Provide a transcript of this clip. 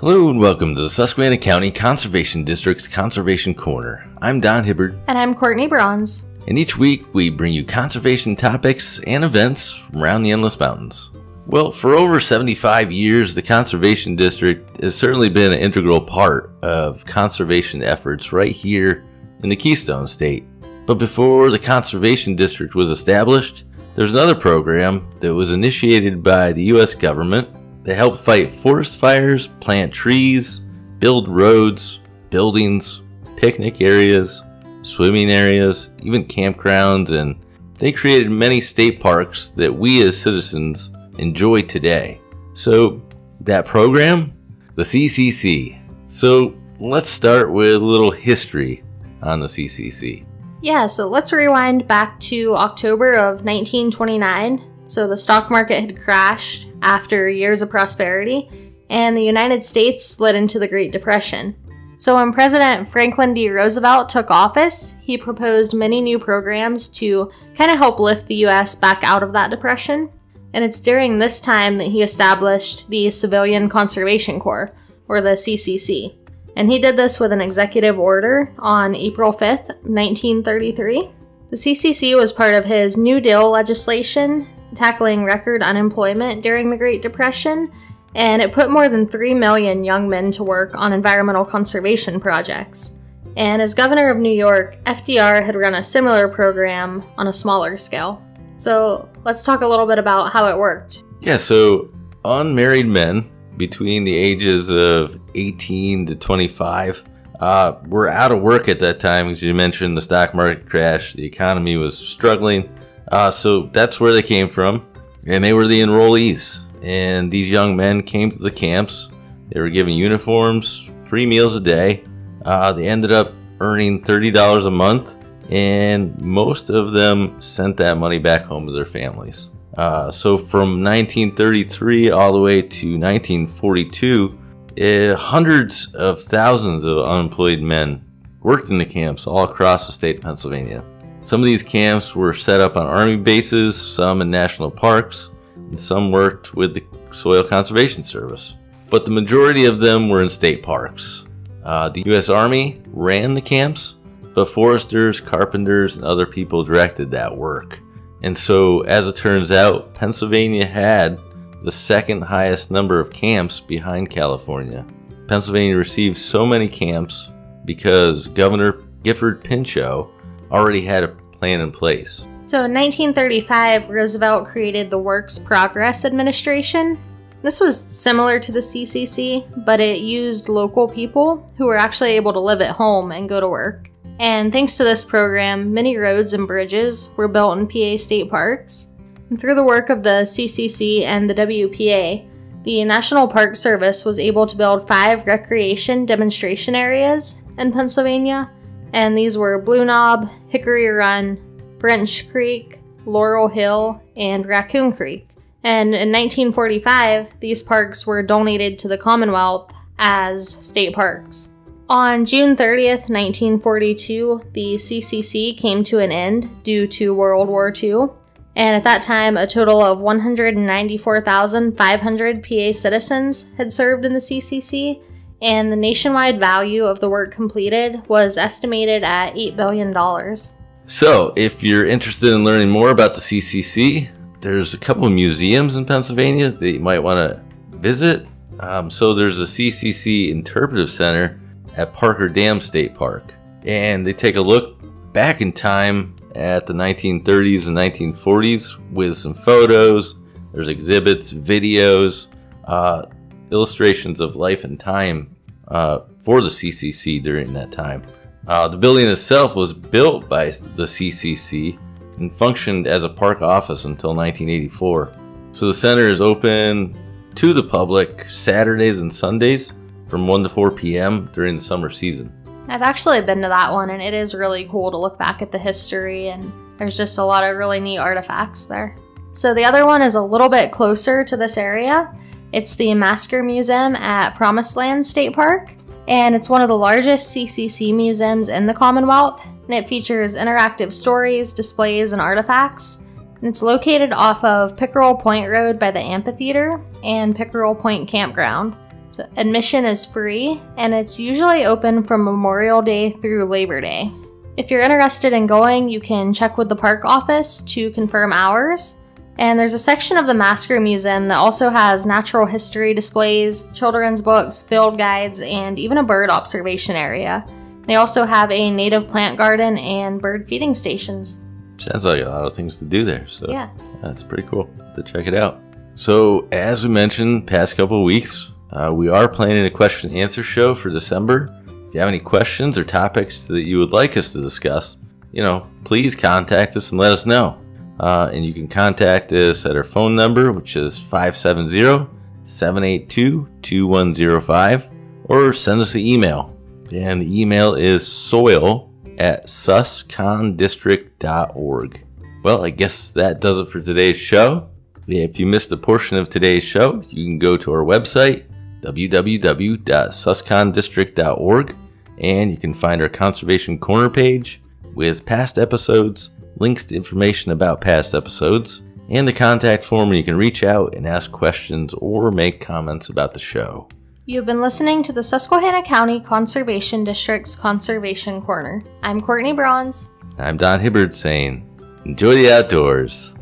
Hello and welcome to the Susquehanna County Conservation District's Conservation Corner. I'm Don Hibbard, And I'm Courtney Bronze. and each week we bring you conservation topics and events from around the Endless Mountains. Well, for over 75 years, the Conservation District has certainly been an integral part of conservation efforts right here in the Keystone State. But before the Conservation District was established, there's another program that was initiated by the U.S. government that helped fight forest fires, plant trees, build roads, buildings, picnic areas, swimming areas, even campgrounds, and they created many state parks that we as citizens enjoy today. So, that program, the CCC. So, let's start with a little history on the CCC. Yeah, so let's rewind back to October of 1929. So the stock market had crashed after years of prosperity, and the United States slid into the Great Depression. So when President Franklin D. Roosevelt took office, he proposed many new programs to kind of help lift the US back out of that depression. And it's during this time that he established the Civilian Conservation Corps, or the CCC. And he did this with an executive order on April 5th, 1933. The CCC was part of his New Deal legislation tackling record unemployment during the Great Depression, and it put more than 3 million young men to work on environmental conservation projects. And as governor of New York, FDR had run a similar program on a smaller scale. So let's talk a little bit about how it worked. Yeah, so unmarried men between the ages of 18 to 25 uh, were out of work at that time. As you mentioned, the stock market crashed, the economy was struggling. Uh, so that's where they came from, and they were the enrollees. And these young men came to the camps. They were given uniforms, three meals a day. Uh, they ended up earning $30 a month, and most of them sent that money back home to their families. Uh, so from 1933 all the way to 1942, uh, hundreds of thousands of unemployed men worked in the camps all across the state of Pennsylvania. Some of these camps were set up on army bases, some in national parks, and some worked with the Soil Conservation Service. But the majority of them were in state parks. Uh, the U.S. Army ran the camps, but foresters, carpenters, and other people directed that work. And so, as it turns out, Pennsylvania had the second highest number of camps behind California. Pennsylvania received so many camps because Governor Gifford Pinchot already had a plan in place. So in 1935, Roosevelt created the Works Progress Administration. This was similar to the CCC, but it used local people who were actually able to live at home and go to work. And thanks to this program, many roads and bridges were built in PA state parks. And through the work of the CCC and the WPA, the National Park Service was able to build five recreation demonstration areas in Pennsylvania, and these were Blue Knob, Hickory Run, French Creek, Laurel Hill, and Raccoon Creek. And in 1945, these parks were donated to the Commonwealth as state parks. On June 30th, 1942, the CCC came to an end due to World War II, and at that time, a total of 194,500 PA citizens had served in the CCC, and the nationwide value of the work completed was estimated at $8 billion. So, if you're interested in learning more about the CCC, there's a couple of museums in Pennsylvania that you might want to visit. Um, so, there's a CCC Interpretive Center at Parker Dam State Park, and they take a look back in time at the 1930s and 1940s with some photos. There's exhibits, videos, uh, illustrations of life and time uh, for the CCC during that time. Uh, the building itself was built by the CCC and functioned as a park office until 1984. So the center is open to the public Saturdays and Sundays from 1 to 4 p.m. during the summer season. I've actually been to that one, and it is really cool to look back at the history, and there's just a lot of really neat artifacts there. So, the other one is a little bit closer to this area. It's the Masker Museum at Promised Land State Park, and it's one of the largest CCC museums in the Commonwealth, and it features interactive stories, displays, and artifacts. And it's located off of Pickerel Point Road by the amphitheater and Pickerel Point Campground. So admission is free and it's usually open from Memorial Day through Labor Day. If you're interested in going, you can check with the park office to confirm hours. And there's a section of the Masker Museum that also has natural history displays, children's books, field guides, and even a bird observation area. They also have a native plant garden and bird feeding stations. Sounds like a lot of things to do there. So Yeah. that's pretty cool to check it out. So as we mentioned, past couple of weeks, uh, we are planning a question and answer show for December. If you have any questions or topics that you would like us to discuss, you know, please contact us and let us know. Uh, and you can contact us at our phone number, which is 570 782 2105, or send us an email. And the email is soil at suscondistrict.org. Well, I guess that does it for today's show. If you missed a portion of today's show, you can go to our website, www.suscondistrict.org, and you can find our Conservation Corner page with past episodes, links to information about past episodes, and the contact form where you can reach out and ask questions or make comments about the show. You've been listening to the Susquehanna County Conservation District's Conservation Corner. I'm Courtney Bronze. I'm Don Hibbard saying, enjoy the outdoors.